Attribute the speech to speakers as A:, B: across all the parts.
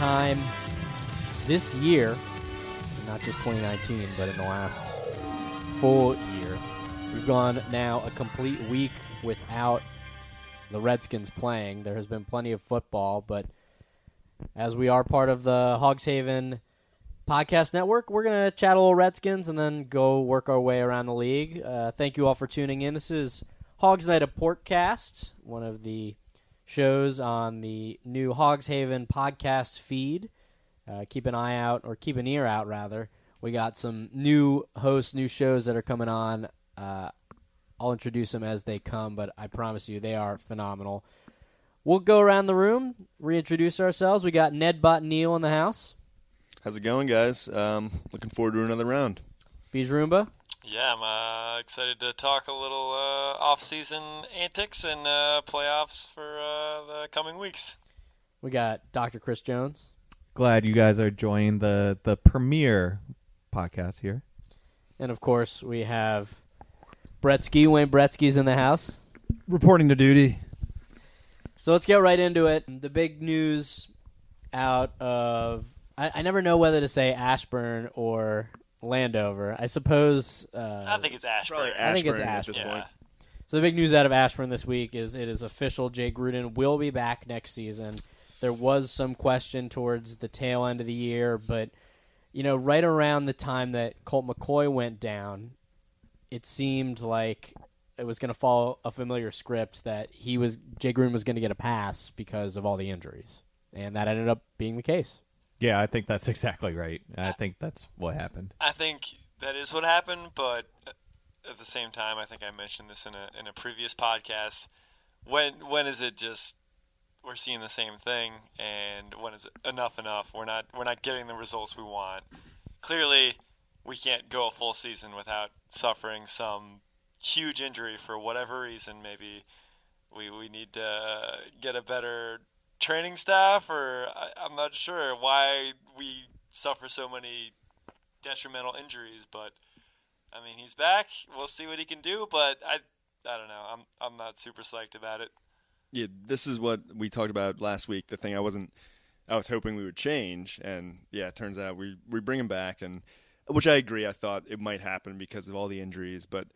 A: time this year, not just 2019, but in the last full year, we've gone now a complete week without the Redskins playing. There has been plenty of football, but as we are part of the Hogshaven podcast network, we're going to chat a little Redskins and then go work our way around the league. Uh, thank you all for tuning in. This is Hogs Night of Porkcast, one of the shows on the new Hogshaven podcast feed. Uh, keep an eye out, or keep an ear out, rather. We got some new hosts, new shows that are coming on. Uh, I'll introduce them as they come, but I promise you they are phenomenal. We'll go around the room, reintroduce ourselves. We got Ned Butt Neal in the house.
B: How's it going, guys? Um, looking forward to another round.
A: Beej Roomba.
C: Yeah, I'm uh, excited to talk a little uh, off-season antics and uh, playoffs for uh, the coming weeks.
A: We got Dr. Chris Jones.
D: Glad you guys are joining the the premiere podcast here.
A: And of course, we have Bretsky. Wayne Bretsky's in the house.
E: Reporting to duty.
A: So let's get right into it. The big news out of I, I never know whether to say Ashburn or Landover. I suppose. Uh,
C: I think it's Ashburn.
B: Probably
A: I think it's
B: Ashburn at this
A: Ashburn.
B: point.
A: So the big news out of Ashburn this week is it is official. Jay Gruden will be back next season. There was some question towards the tail end of the year, but you know, right around the time that Colt McCoy went down, it seemed like it was going to follow a familiar script that he was Jay Gruden was going to get a pass because of all the injuries, and that ended up being the case.
D: Yeah, I think that's exactly right. I think that's what happened.
C: I think that is what happened, but uh, at the same time, I think I mentioned this in a in a previous podcast. When when is it just we're seeing the same thing, and when is it enough enough? We're not we're not getting the results we want. Clearly, we can't go a full season without suffering some huge injury for whatever reason. Maybe we we need to uh, get a better training staff, or I, I'm not sure why we suffer so many detrimental injuries, but I mean, he's back. We'll see what he can do, but I, I don't know. I'm, I'm not super psyched about it.
B: Yeah, this is what we talked about last week. The thing I wasn't, I was hoping we would change, and yeah, it turns out we we bring him back, and which I agree. I thought it might happen because of all the injuries, but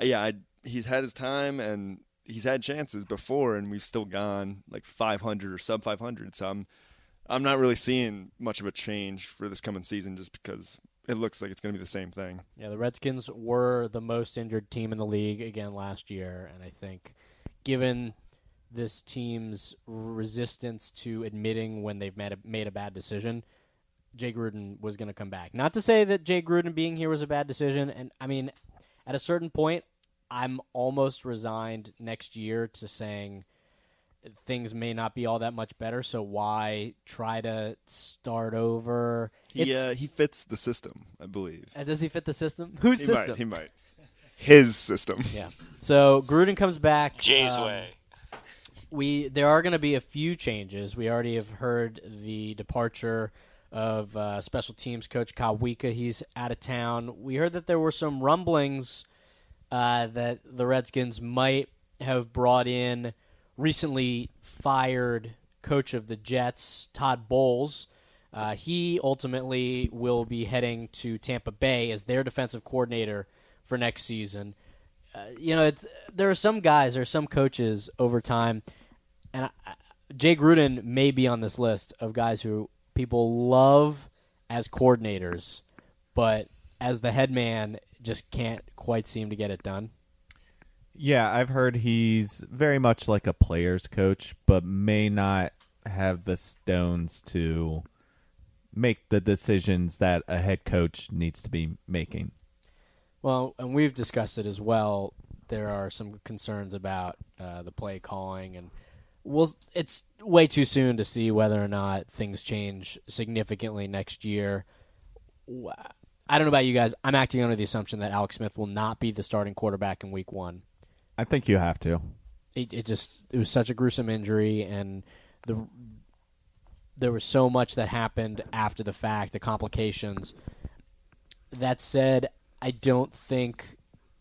B: yeah, I, he's had his time and he's had chances before, and we've still gone like 500 or sub 500. So I'm, I'm not really seeing much of a change for this coming season, just because it looks like it's going to be the same thing.
A: Yeah, the Redskins were the most injured team in the league again last year, and I think given this team's resistance to admitting when they've made a, made a bad decision, Jay Gruden was going to come back. Not to say that Jay Gruden being here was a bad decision, and I mean, at a certain point, I'm almost resigned next year to saying things may not be all that much better. So why try to start over?
B: He uh, he fits the system, I believe.
A: And does he fit the system? Whose
B: He
A: system?
B: might. He might. His system.
A: Yeah. So Gruden comes back.
C: Jay's
A: um,
C: way.
A: we there are going to be a few changes. We already have heard the departure of uh, special teams coach Kotwica. He's out of town. We heard that there were some rumblings uh, that the Redskins might have brought in recently fired coach of the Jets, Todd Bowles. Uh, he ultimately will be heading to Tampa Bay as their defensive coordinator for next season. Uh, you know, there are some guys, there are some coaches over time, and I, Jay Gruden may be on this list of guys who people love as coordinators, but as the head man, just can't quite seem to get it done.
D: Yeah, I've heard he's very much like a player's coach, but may not have the stones to make the decisions that a head coach needs to be making.
A: Well, and we've discussed it as well. There are some concerns about uh, the play calling, and we'll, it's way too soon to see whether or not things change significantly next year. Wh- I don't know about you guys. I'm acting under the assumption that Alex Smith will not be the starting quarterback in Week One.
D: I think you have to.
A: It, it just it was such a gruesome injury, and the there was so much that happened after the fact, the complications. That said, I don't think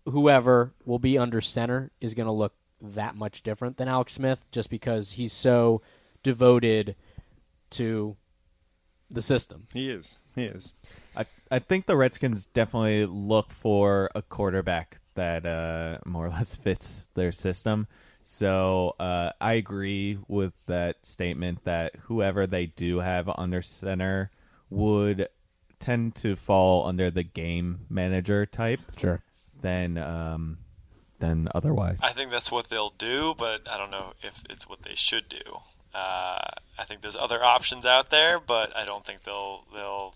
A: whoever will be under center is going to look that much different than Alex Smith just because he's so devoted to the system.
B: He is. He is.
D: I I think the Redskins definitely look for a quarterback that uh, more or less fits their system. So uh, I agree with that statement that whoever they do have under center would tend to fall under the game manager type
A: Sure.
D: than um, than otherwise.
C: I think that's what they'll do, but I don't know if it's what they should do. Uh, I think there's other options out there, but I don't think they'll they'll.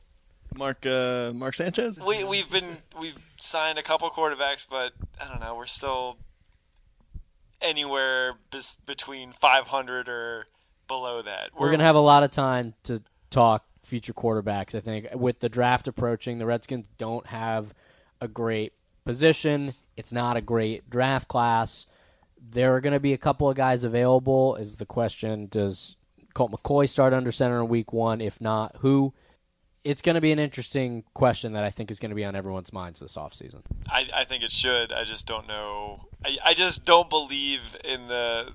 B: Mark uh, Mark Sanchez.
C: We we've been we've signed a couple quarterbacks, but I don't know. We're still anywhere bes- between 500 or below that.
A: We're going to have a lot of time to talk future quarterbacks, I think. With the draft approaching, the Redskins don't have a great position. It's not a great draft class. There are going to be a couple of guys available. Is the question Does Colt McCoy start under center in week one? If not, who? It's going to be an interesting question that I think is going to be on everyone's minds this offseason.
C: I, I think it should. I just don't know. I, I just don't believe in the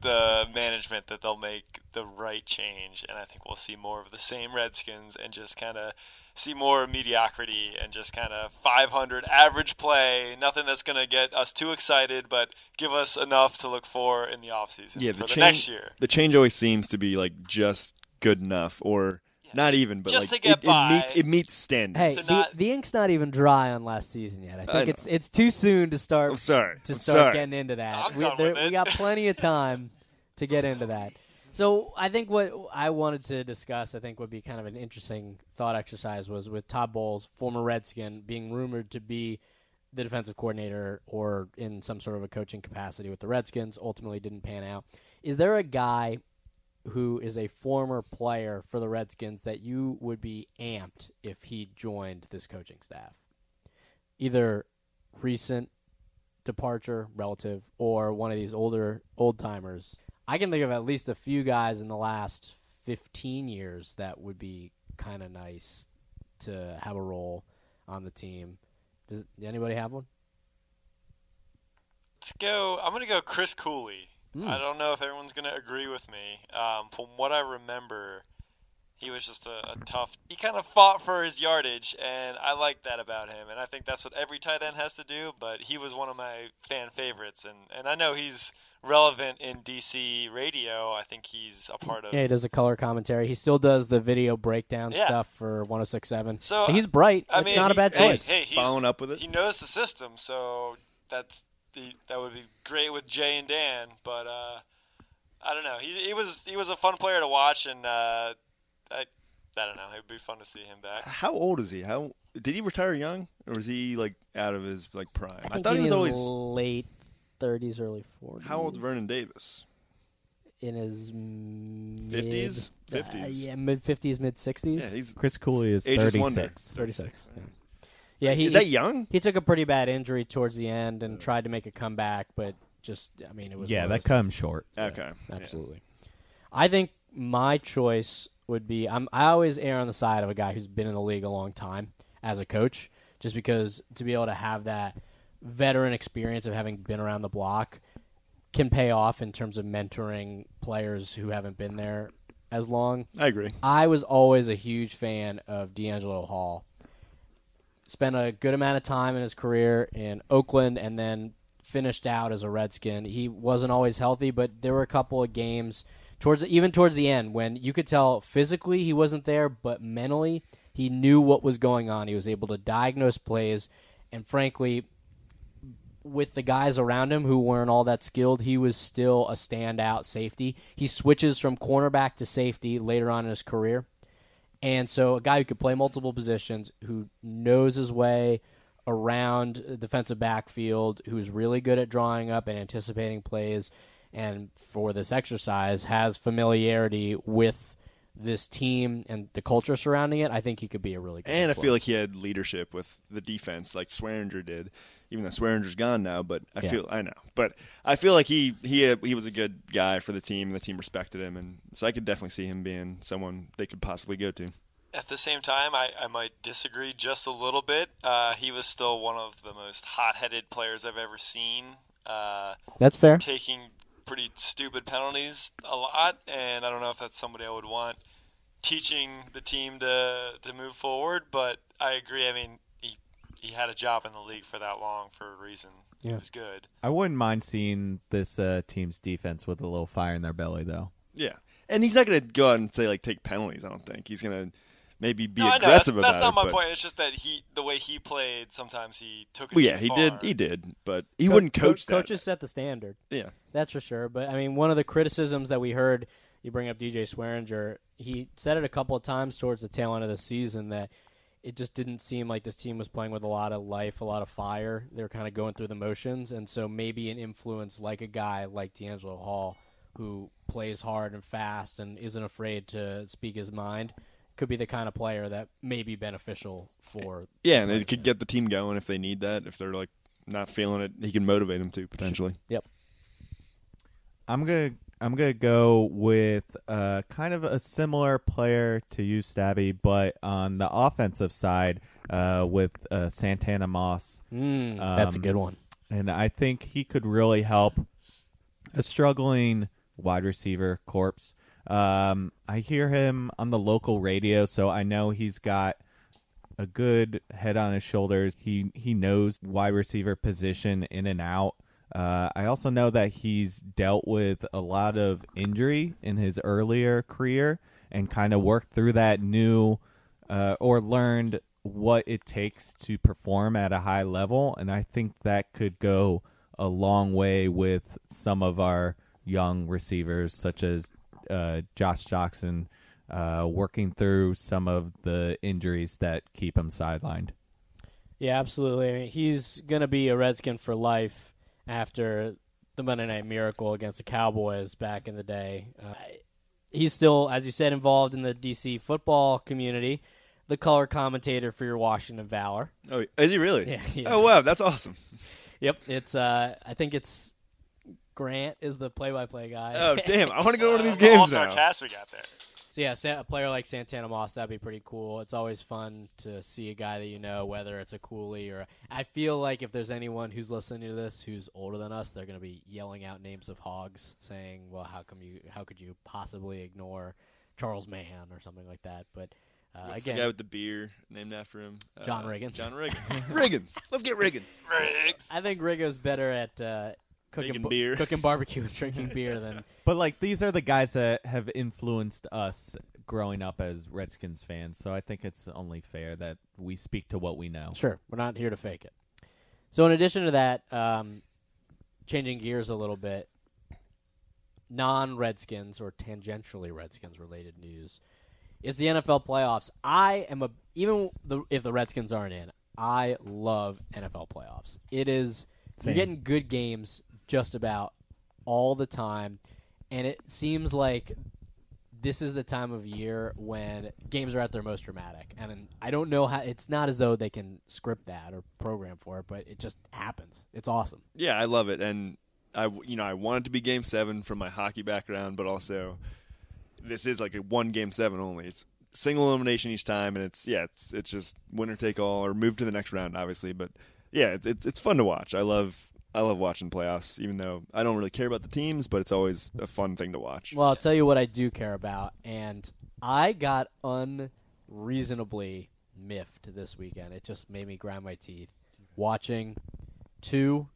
C: the management that they'll make the right change, and I think we'll see more of the same Redskins and just kind of see more mediocrity and just kind of 500 average play. Nothing that's going to get us too excited, but give us enough to look for in the offseason
B: Yeah,
C: for
B: the
C: the
B: change.
C: next year.
B: The change always seems to be like just good enough, or not even, but
C: just
B: like
C: to get
B: it,
C: by.
B: it meets it meets standards.
A: Hey,
C: To
A: the,
C: not-
A: the ink's not even dry on last season yet. I think
B: I know.
A: it's it's too soon to start
B: I'm sorry.
A: to
B: I'm
A: start
B: sorry.
A: getting into that.
C: I'm
A: we,
C: done
A: there-
C: with
A: we
C: it.
A: got plenty of time to get into that. So I think what I wanted to discuss, I think would be kind of an interesting thought exercise, was with Todd Bowles, former Redskin, being rumored to be the defensive coordinator or in some sort of a coaching capacity with the Redskins. Ultimately, didn't pan out. Is there a guy who is a former player for the Redskins that you would be amped if he joined this coaching staff? Either recent departure relative or one of these older old timers. I can think of at least a few guys in the last 15 years that would be kind of nice to have a role on the team. Does anybody have one?
C: Let's go. I'm going to go Chris Cooley.
A: Hmm.
C: I don't know if everyone's going to agree with me. Um, from what I remember, he was just a, a tough. He kind of fought for his yardage, and I like that about him. And I think that's what every tight end has to do. But he was one of my fan favorites, and and I know he's relevant in DC radio. I think he's a part of.
A: Yeah, he does a color commentary. He still does the video breakdown
C: Yeah.
A: stuff for 1067.
C: So,
A: he's bright.
C: I
A: it's
C: mean,
A: not a
C: he-
A: bad
C: hey,
A: choice.
C: Hey, he's,
B: Following up with it?
C: He knows the system, so that's the, that would be great with Jay and Dan. But uh, I don't know. He, he was he was a fun player to watch, and uh, I I don't know. It would be fun to see him back.
B: How old is he? How did he retire young, or was he like out of his like prime?
A: I think
B: thought he was always.
A: late 30s, early 40s.
B: How old's Vernon Davis?
A: In his
B: 50s?
A: mid-
B: 50s.
A: Uh, yeah, mid 50s, mid 60s.
B: Yeah, he's
D: Chris Cooley is
B: Ageless
D: thirty
B: wonder.
D: six.
A: 36. Yeah. Yeah, he
B: is that young?
A: He took a pretty bad injury towards the end and tried to make a comeback, but just I mean it was
D: Yeah, that comes short.
B: Okay,
A: Absolutely. I think my choice would be I'm I always err on the side of a guy who's been in the league a long time as a coach, just because to be able to have that veteran experience of having been around the block can pay off in terms of mentoring players who haven't been there as long.
B: I agree.
A: I was always a huge fan of DeAngelo Hall. Spent a good amount of time in his career in Oakland and then finished out as a Redskin. He wasn't always healthy, but there were a couple of games towards even towards the end when you could tell physically he wasn't there, but mentally he knew what was going on. He was able to diagnose plays and frankly with the guys around him who weren't all that skilled, he was still a standout safety. He switches from cornerback to safety later on in his career. And so a guy who could play multiple positions, who knows his way around defensive backfield, who's really good at drawing up and anticipating plays, and for this exercise has familiarity with this team and the culture surrounding it, I think he could be a really good
B: And I feel like he had leadership with the defense, like Swearinger did. Even though Swearinger's gone now, but I
A: Yeah.
B: feel I know, but I feel like he he he was a good guy for the team. and The team respected him, and so I could definitely see him being someone they could possibly go to.
C: At the same time, I, I might disagree just a little bit. Uh, he was still one of the most hot-headed players I've ever seen. Uh,
A: That's fair.
C: taking pretty stupid penalties a lot, and I don't know if that's somebody I would want teaching the team to to move forward. But I agree. I mean, he he had a job in the league for that long for a reason. He
A: Yeah.
C: was good.
D: I wouldn't mind seeing this uh, team's defense with a little fire in their belly, though.
B: Yeah, and he's not going to go out and say like take penalties. I don't think he's going to maybe be
C: No, I know,
B: aggressive
C: that's, that's not
B: it.
C: my
B: but,
C: point. It's just that he the way he played. Sometimes he took it.
B: Well,
C: too
B: yeah, he
C: far.
B: did. He did, but he
A: Co-
B: wouldn't
A: co-
B: coach that.
A: Coaches set the standard.
B: Yeah,
A: That's for sure. But I mean, one of the criticisms that we heard, you bring up DJ Swearinger, he said it a couple of times towards the tail end of the season that it just didn't seem like this team was playing with a lot of life, a lot of fire. They were kind of going through the motions, and so maybe an influence like a guy like DeAngelo Hall, who plays hard and fast and isn't afraid to speak his mind, could be the kind of player that may be beneficial for.
B: yeah, and it could get the team going if they need that. If they're like not feeling it, he can motivate them to potentially.
A: Yep.
D: I'm gonna I'm gonna go with uh, kind of a similar player to you, Stabby, but on the offensive side uh, with uh, Santana Moss,
A: Mm, that's a
D: Um,
A: good one.
D: and I think he could really help a struggling wide receiver corpse. Um, I hear him on the local radio, so I know he's got a good head on his shoulders. He he knows wide receiver position in and out. Uh, I also know that he's dealt with a lot of injury in his earlier career and kind of worked through that new uh, or learned what it takes to perform at a high level. And I think that could go a long way with some of our young receivers, such as uh, Josh Jackson, uh, working through some of the injuries that keep him sidelined.
A: Yeah, absolutely. I mean, he's going to be a Redskin for life after the Monday Night Miracle against the Cowboys back in the day. Uh, he's still, as you said, involved in the DC football community, the color commentator for your Washington Valor.
B: Oh, is he really?
A: Yeah, he
B: Oh wow, that's awesome.
A: Yep, it's. Uh, I think it's Grant is the play-by-play guy.
B: Oh damn, I want to go to one of these
C: That was all
B: games now.
C: sarcastic out there.
A: So yeah, a player like Santana Moss that'd be pretty cool. It's always fun to see a guy that you know, whether it's a Cooley or I feel like if there's anyone who's listening to this who's older than us, they're going to be yelling out names of hogs, saying, "Well, how come you? How could you possibly ignore Charles Mann or something like that?" But uh,
B: What's
A: again,
B: the guy with the beer named after him?
A: John
B: Uh,
A: Riggins.
B: John Riggins. Riggins. Let's get Riggins.
C: Riggs.
A: I think Riggo's better at uh, cooking
B: Making
A: bu-
B: beer.
A: cooking barbecue and drinking beer than
D: But like these are the guys that have influenced us growing up as Redskins fans. So I think it's only fair that we speak to what we know.
A: Sure, we're not here to fake it. So, in addition to that, um, changing gears a little bit, non-Redskins or tangentially Redskins related news is the NFL playoffs. I am a even the, if the Redskins aren't in, I love NFL playoffs. It is
D: Same.
A: you're getting good games just about all the time, and it seems like this is the time of year when games are at their most dramatic. And I don't know how it's not as though they can script that or program for it, but it just happens. It's awesome.
B: Yeah, I love it, and I you know I want it to be Game Seven from my hockey background, but also this is like a one Game Seven only. It's single elimination each time, and it's yeah, it's it's just winner take all or move to the next round, obviously. But yeah, it's it's, it's fun to watch. I love I love watching playoffs, even though I don't really care about the teams, but it's always a fun thing to watch.
A: Well, I'll tell you what I do care about, and I got unreasonably miffed this weekend. It just made me grind my teeth watching two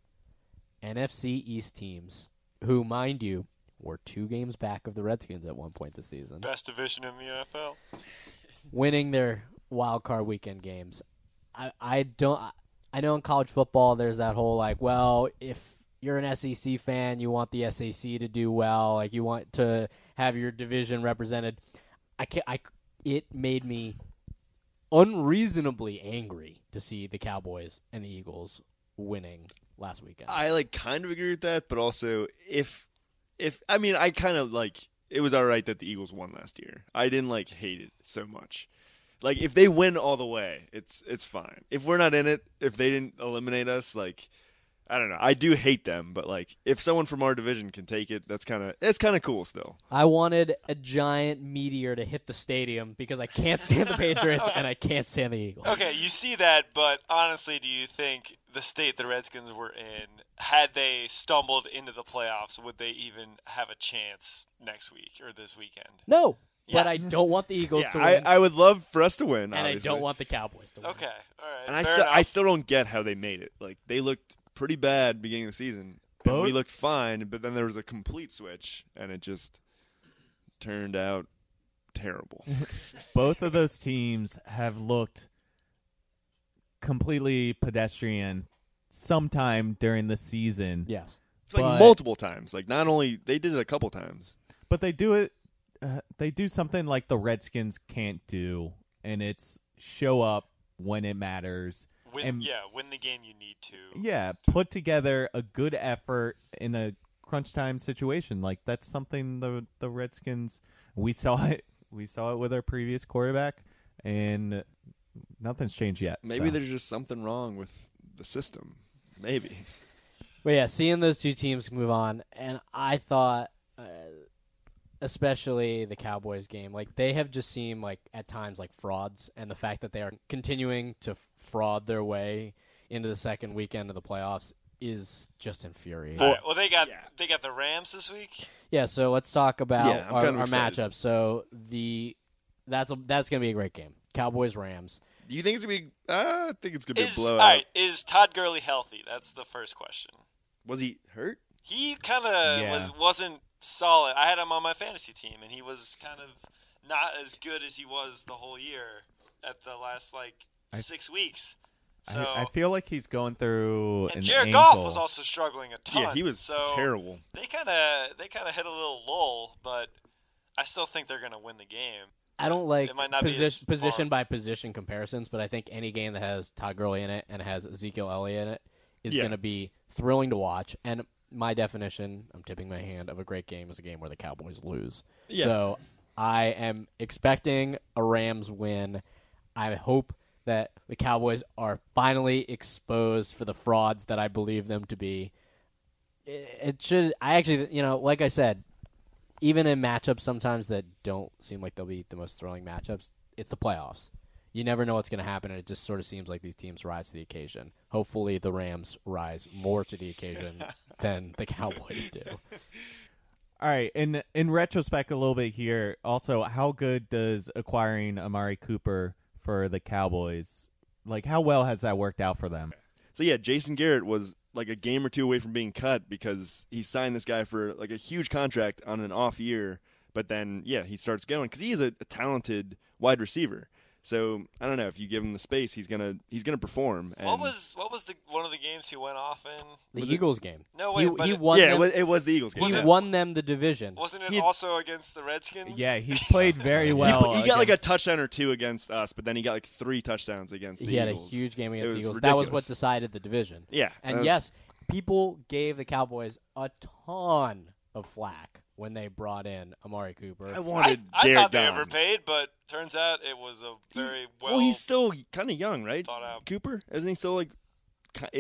A: NFC East teams who, mind you, were two games back of the Redskins at one point this season.
C: Best division in the NFL.
A: winning their wild card weekend games. I I don't I know in college football there's that whole like, well, if you're an SEC fan, you want the SEC to do well, like you want to have your division represented. I can I it made me unreasonably angry to see the Cowboys and the Eagles winning last weekend.
B: I like kind of agree with that, but also if if I mean I kind of like it was all right that the Eagles won last year. I didn't like hate it so much. Like if they win all the way, it's it's fine. If we're not in it, if they didn't eliminate us, like I don't know. I do hate them, but like if someone from our division can take it, that's kind of it's kind of cool still.
A: I wanted a giant meteor to hit the stadium because I can't stand the Patriots and I can't stand the Eagles.
C: Okay, you see that, but honestly, do you think the state the Redskins were in, had they stumbled into the playoffs, would they even have a chance next week or this weekend?
A: No, but I don't want the Eagles
B: Yeah,
A: to
B: I,
A: win,
B: I would love for us to win,
A: and I
B: obviously.
A: don't want the Cowboys to win.
C: Okay, all right.
B: And I
C: fair
B: still I still don't get how they made it. Like they looked pretty bad beginning of the season. And we looked fine, but then there was a complete switch and it just turned out terrible.
D: Both of those teams have looked completely pedestrian sometime during the season.
A: Yes.
B: It's like
D: But-
B: multiple times. Like not only they did it a couple times.
D: but they do it uh, they do something like the redskins can't do and it's show up when it matters
C: win.
D: and-
C: yeah, win the game you need to.
D: yeah put together a good effort in a crunch time situation like that's something the the redskins we saw it we saw it with our previous quarterback and nothing's changed yet
B: Maybe
D: so.
B: there's just something wrong with the system. Maybe.
A: But yeah, seeing those two teams move on, and I thought, uh, especially the Cowboys game, like they have just seemed like at times like frauds, and the fact that they are continuing to fraud their way into the second weekend of the playoffs is just infuriating.
C: All right, well, they got
B: Yeah.
C: they got the Rams this week.
A: Yeah, so let's talk about
B: Yeah,
A: our,
B: kind of
A: our matchup. So the that's a, that's gonna be a great game. Cowboys Rams.
B: Do you think it's gonna be uh, I think it's gonna be
C: Is
B: a blowout.
C: right? Is Todd Gurley healthy? That's the first question.
B: Was he hurt?
C: He kind of
D: Yeah.
C: was wasn't solid. I had him on my fantasy team, and he was kind of not as good as he was the whole year at the last like
D: I-
C: six weeks. So
D: I, I feel like he's going through
C: and
D: an
C: Jared
D: ankle.
C: Goff was also struggling a ton.
B: Yeah, he was
C: so
B: terrible.
C: They kind of they kind of hit a little lull, but I still think they're going to win the game.
A: I don't like
C: It might not be
A: position, position
C: far.
A: by position comparisons, but I think any game that has Todd Gurley in it and has Ezekiel Elliott in it is
B: Yeah.
A: going to be thrilling to watch. And my definition, I'm tipping my hand, of a great game is a game where the Cowboys lose.
B: Yeah.
A: So I am expecting a Rams win. I hope that the Cowboys are finally exposed for the frauds that I believe them to be. It it should. I actually, you know, like I said, even in matchups sometimes that don't seem like they'll be the most thrilling matchups, it's the playoffs. You never know what's going to happen, and it just sort of seems like these teams rise to the occasion. Hopefully, the Rams rise more to the occasion than the Cowboys do.
D: All right, in in retrospect, a little bit here. Also, how good does acquiring Amari Cooper for the Cowboys? Like, how well has that worked out for them?
B: So yeah, Jason Garrett was like a game or two away from being cut because he signed this guy for like a huge contract on an off year. But then yeah, he starts going because he is a, a talented wide receiver. So I don't know if you give him the space, he's gonna he's gonna perform. And
C: What was what was the one of the games he went off in?
A: The
B: Was it-
A: Eagles game.
C: No,
A: he,
C: wait, but
A: he
C: it-
A: won.
B: yeah,
A: them,
B: it was, it was the Eagles game.
A: he
B: yeah.
A: won them the division.
C: Wasn't it
B: He-
C: also against the Redskins?
D: Yeah, he's played very well.
B: put- he got like a touchdown or two against us, but then he got like three touchdowns against the
A: he had a
B: Eagles.
A: huge game against the
B: was
A: Eagles. That was what decided the division.
B: Yeah,
A: And
B: was-
A: yes, people gave the Cowboys a ton of flack when they brought in Amari Cooper.
B: I
C: I,
B: wanted
C: I
B: Garrett
C: thought they
B: gone.
C: overpaid, but turns out it was a very well.
B: well, he's still kind of young, right?
C: out.
B: Cooper isn't he still like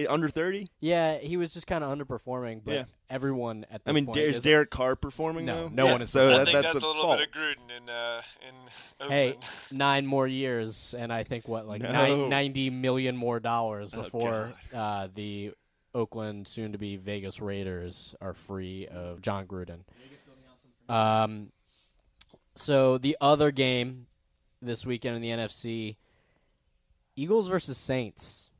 B: under thirty?
A: yeah, he was just kind of underperforming, but
B: Yeah.
A: everyone at this
B: I mean,
A: point
B: is
A: is
B: Derek Carr performing
A: No,
B: though?
A: no
B: Yeah,
A: one is
B: So
C: I
B: that,
C: think
B: that's,
C: that's, a little
B: fault.
C: bit of Gruden in uh, in Oakland.
A: Hey, nine more years, and I think what like
B: No.
A: nine, ninety million more dollars
B: Oh,
A: before uh, the Oakland, soon-to-be Vegas Raiders, are free of Jon Gruden. Um, so the other game this weekend in the NFC, Eagles versus Saints.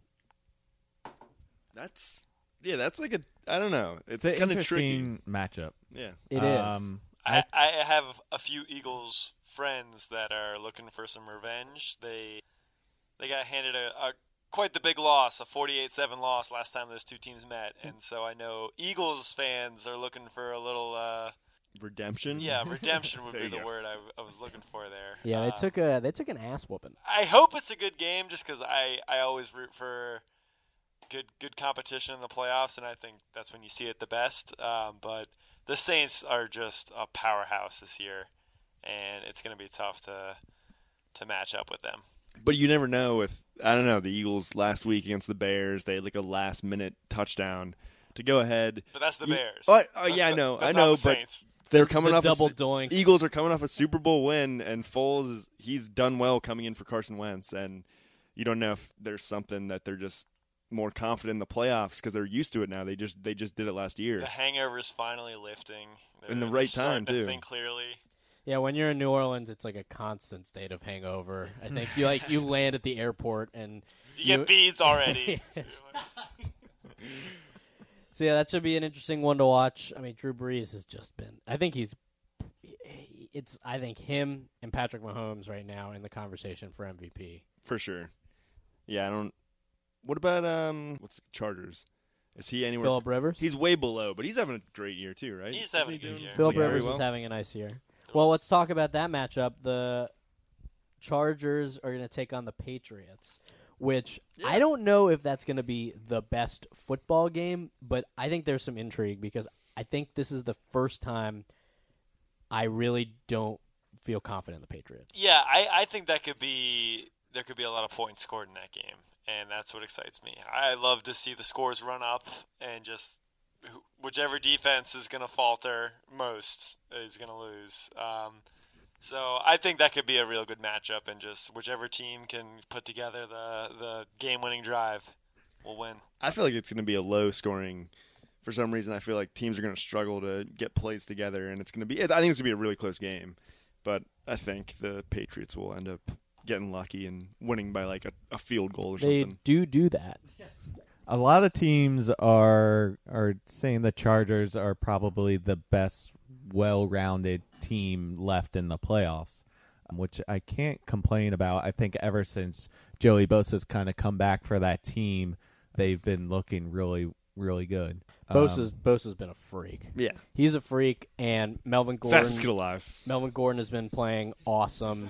B: That's yeah, that's like a I don't know. It's,
D: It's
B: kind of tricky.
D: interesting matchup.
B: Yeah.
A: It is.
D: um,
C: I, I have a few Eagles friends that are looking for some revenge. They they got handed a, a quite the big loss, a 48-7 loss last time those two teams met, and so I know Eagles fans are looking for a little uh,
B: Redemption.
C: yeah redemption would be the
B: go.
C: word I, I was looking for there.
A: Yeah, they
C: Uh,
A: took a they took an ass whooping.
C: I hope it's a good game, just because I I always root for good good competition in the playoffs, and I think that's when you see it the best. Um, but the Saints are just a powerhouse this year, and it's going to be tough to to match up with them.
B: But you never know if I don't know the Eagles last week against the Bears. They had like a last minute touchdown to go ahead.
C: But that's the
B: You-
C: Bears.
B: Oh, oh,
C: That's
B: yeah, I know,
C: that's
B: I
C: not
B: know,
C: the
B: but
C: Saints.
B: They're coming
A: The
B: off
A: double
B: a, Su-
A: doink.
B: Eagles are coming off a Super Bowl win, and Foles is he's done well coming in for Carson Wentz, and you don't know if there's something that they're just more confident in the playoffs because they're used to it now. They just they just did it last year.
C: the hangover is finally lifting.
B: In the
C: They're-
B: right
C: they're starting
B: time,
C: to
B: too.
C: Think clearly.
A: Yeah, when you're in New Orleans, it's like a constant state of hangover. I think you like you land at the airport and
C: You, get beads already.
A: So yeah, that should be an interesting one to watch. I mean, Drew Brees has just been. I think he's. It's. I think him and Patrick Mahomes right now in the conversation for MVP.
B: for sure. Yeah, I don't. What about um? What's Chargers? Is he anywhere?
A: Philip Rivers.
B: He's way below, but he's having a great year too, right?
C: He's
B: Isn't
C: having
B: he
C: a good year.
A: Philip
B: very
A: Rivers
B: well?
A: is having a nice year. Well, let's talk about that matchup. The Chargers are going to take on the Patriots, which I don't know if that's going to be the best football game, but I think there's some intrigue because I think this is the first time I really don't feel confident in the Patriots.
C: Yeah, I, I think that could be there could be a lot of points scored in that game, and that's what excites me. I love to see the scores run up and just whichever defense is going to falter most is going to lose. Um, so I think that could be a real good matchup, and just whichever team can put together the the game winning drive will win.
B: I feel like it's going to be a low scoring. For some reason, I feel like teams are going to struggle to get plays together, and it's going to be. I think it's going to be a really close game, but I think the Patriots will end up getting lucky and winning by like a, a field goal or
A: They
B: something.
A: do do that.
D: A lot of teams are are saying the Chargers are probably the best well-rounded team left in the playoffs, um, which I can't complain about. I think ever since Joey Bosa's kind of come back for that team, they've been looking really really good. Um,
A: Bosa's Bosa's been a freak.
B: Yeah,
A: He's a freak, and Melvin Gordon.
B: fastest alive.
A: Melvin Gordon has been playing awesome.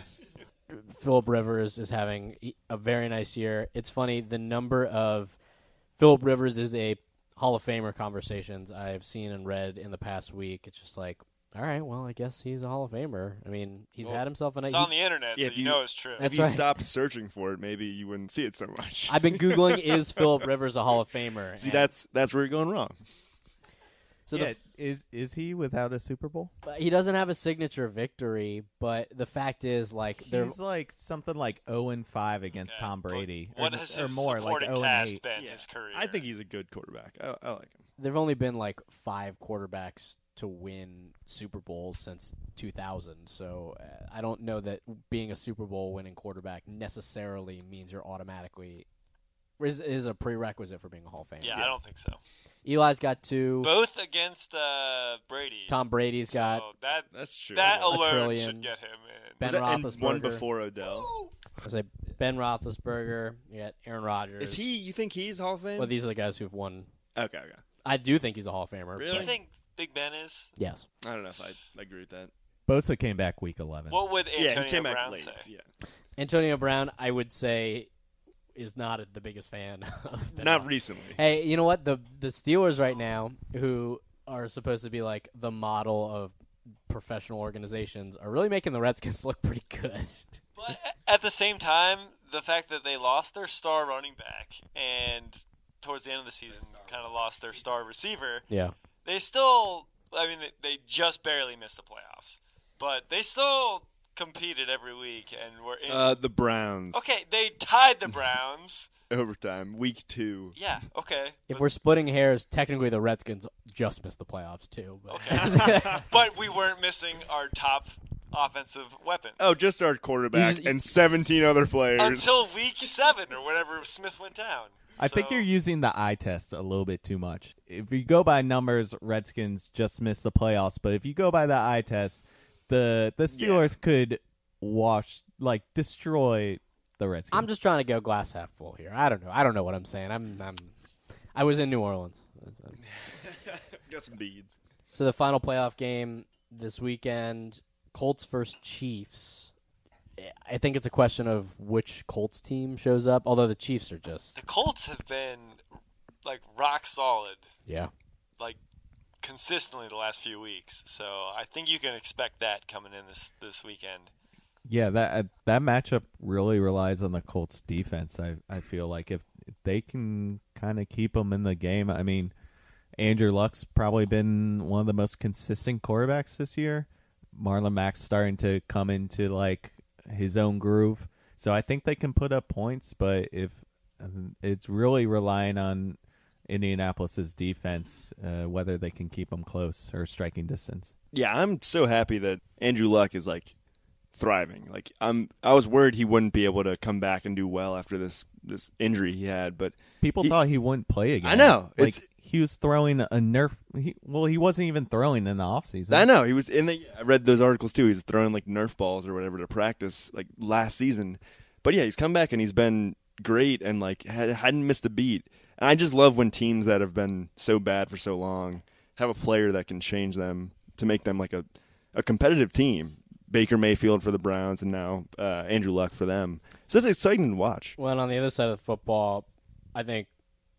A: Philip Rivers is having a very nice year. It's funny the number of Philip Rivers is a Hall of Famer conversations I've seen and read in the past week. It's just like, all right, well, I guess he's a Hall of Famer. I mean, he's
C: Well,
A: had himself an.
C: It's
A: night.
C: on the internet,
B: Yeah,
C: so
B: if
C: you
B: you-
C: know it's true.
A: That's
B: if you
A: right.
B: stopped searching for it, maybe you wouldn't see it so much.
A: I've been googling is Philip Rivers a Hall of Famer?
B: See,
A: And
B: that's that's where you're going wrong.
A: So
D: yeah,
A: the,
D: is is he without a Super Bowl?
A: he doesn't have a signature victory, but the fact is, like, they're
D: He's like something like zero and five against
C: Yeah,
D: Tom
C: but
D: Brady,
C: What
D: or,
C: has
D: or
C: his
D: more, like
C: supporting
D: zero and
C: cast
D: eight.
C: been
B: Yeah.
C: his career?
B: I think he's a good quarterback. I, I like him.
A: there've only been like five quarterbacks to win Super Bowls since 2000. So uh, I don't know that being a Super Bowl winning quarterback necessarily means you're automatically is, is a prerequisite for being a Hall of Famer.
C: Yeah, I don't think so.
A: Eli's got two.
C: Both against uh, Brady.
A: Tom Brady's got
C: that
B: That's true.
C: that
B: yeah.
C: alone
A: trillion.
C: should get him in.
A: Ben
B: Was that- and
A: Roethlisberger.
B: one before Odell.
A: I say Ben Roethlisberger. You got Aaron Rodgers.
B: Is he? You think he's Hall of Fame?
A: Well, these are the guys who've won.
B: okay, okay.
A: I do think he's a Hall of Famer.
B: Really?
C: You think Big Ben is?
A: Yes.
B: I don't know if I agree with that.
D: Bosa came back week eleven.
C: What would Antonio
B: yeah, he came
C: Brown
B: back late.
C: say?
B: Yeah,
A: Antonio Brown, I would say, is not the biggest fan of Ben
B: not
A: Roethlisberger.
B: recently.
A: Hey, you know what? The the Steelers right now, who are supposed to be like the model of professional organizations, are really making the Redskins look pretty good.
C: But at the same time, the fact that they lost their star running back and towards the end of the season kind of lost their star receiver,
A: yeah.
C: They still, I mean, they- they just barely missed the playoffs. But they still competed every week and were in.
B: Uh, the Browns.
C: okay, they tied the Browns.
B: Overtime, week two.
C: yeah, okay.
A: If
C: But-
A: we're splitting hairs, technically the Redskins just missed the playoffs too. But
C: Okay. but we weren't missing our top offensive weapons.
B: Oh, just our quarterback
A: You just-
B: and 17 other players.
C: until week seven or whenever Smith went down.
D: I think you're using the eye test a little bit too much. If you go by numbers, Redskins just missed the playoffs. But if you go by the eye test, the the Steelers could wash like destroy the Redskins.
A: I'm just trying to go glass half full here. I don't know. I don't know what I'm saying. I'm. I'm I was in New Orleans.
B: got some beads.
A: So the final playoff game this weekend, Colts versus Chiefs. I think it's a question of which Colts team shows up. Although the Chiefs are just
C: the Colts have been like rock solid,
A: yeah.
C: like consistently the last few weeks. So I think you can expect that coming in this this weekend.
D: Yeah, that uh, that matchup really relies on the Colts defense. I I feel like if they can kind of keep them in the game. I mean, Andrew Luck's probably been one of the most consistent quarterbacks this year. Marlon Mack's starting to come into like his own groove. So I think they can put up points, but if it's really relying on Indianapolis's defense, uh, whether they can keep them close or striking distance.
B: Yeah, I'm so happy that Andrew Luck is like thriving. Like I'm, I was worried he wouldn't be able to come back and do well after this this injury he had, but
D: People
B: He-
D: thought he wouldn't play again.
B: I know.
D: Like he was throwing a nerf. He, well, he wasn't even throwing in the offseason.
B: I know he was in the. I read those articles too. He was throwing like Nerf balls or whatever to practice like last season. But yeah, he's come back and he's been great and like had, hadn't missed a beat. And I just love when teams that have been so bad for so long have a player that can change them to make them like a a competitive team. Baker Mayfield for the Browns and now uh, Andrew Luck for them. So it's exciting to watch.
A: Well, and on the other side of the football, I think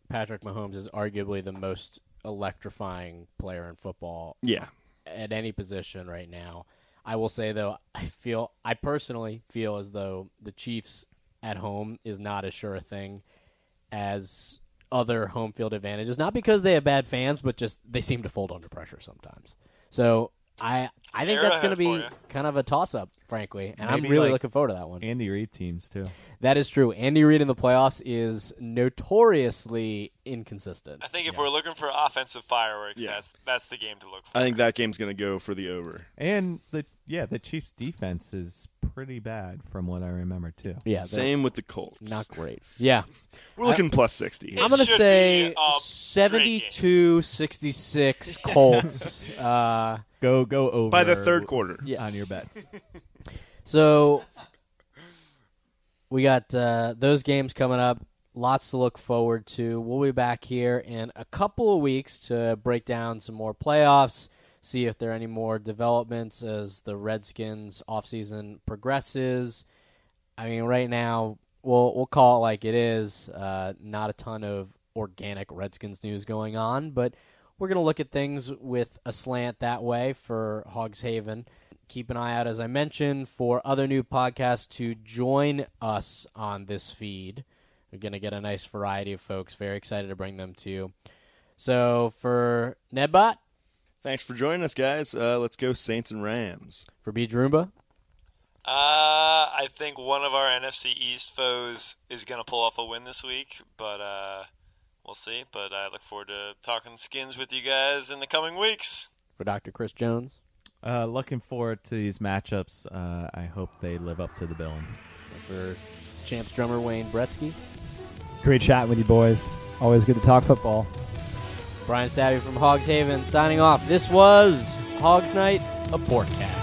A: Patrick Mahomes is arguably the most electrifying player in football
B: Yeah.
A: at any position right now. I will say though, I feel I personally feel as though the Chiefs at home is not as sure a thing as other home field advantages. Not because they have bad fans, but just they seem to fold under pressure sometimes. So I I think that's going to be
C: for
A: kind of a toss up, frankly, and I'm really
D: like
A: looking forward to that one.
D: Andy Reid teams too.
A: That is true. Andy Reid in the playoffs is notoriously inconsistent.
C: I think if we're looking for offensive fireworks,
B: Yeah.
C: that's that's the game to look for.
B: I think that game's going to go for the over.
D: And the yeah, the Chiefs defense is pretty bad from what I remember too.
A: Yeah,
B: Same with the Colts.
A: not great. Yeah.
B: We're looking plus 60.
A: I'm going to say
C: be
A: 72 66 Colts. uh,
D: Go go over
B: By the third quarter.
A: Yeah.
D: on your bets.
A: so we got uh, those games coming up. Lots to look forward to. We'll be back here in a couple of weeks to break down some more playoffs, see if there are any more developments as the Redskins offseason progresses. I mean, right now we'll we'll call it like it is. Uh, not a ton of organic Redskins news going on, but we're going to look at things with a slant that way for Hogs Haven. Keep an eye out, as I mentioned, for other new podcasts to join us on this feed. We're going to get a nice variety of folks. Very excited to bring them to you. So for Nedbot,
B: Thanks for joining us, guys. Uh, let's go Saints and Rams.
A: For Beach Roomba?
C: Uh, I think one of our NFC East foes is going to pull off a win this week, but uh, we'll see. But I look forward to talking skins with you guys in the coming weeks.
A: For Dr. Chris Jones?
D: Uh, looking forward to these matchups. Uh, I hope they live up to the billing.
A: And for champs drummer Wayne Bretsky?
E: Great chatting with you boys. Always good to talk football.
A: Brian Savvy from Hogs Haven signing off. This was Hogs Night, a
F: Porkcast.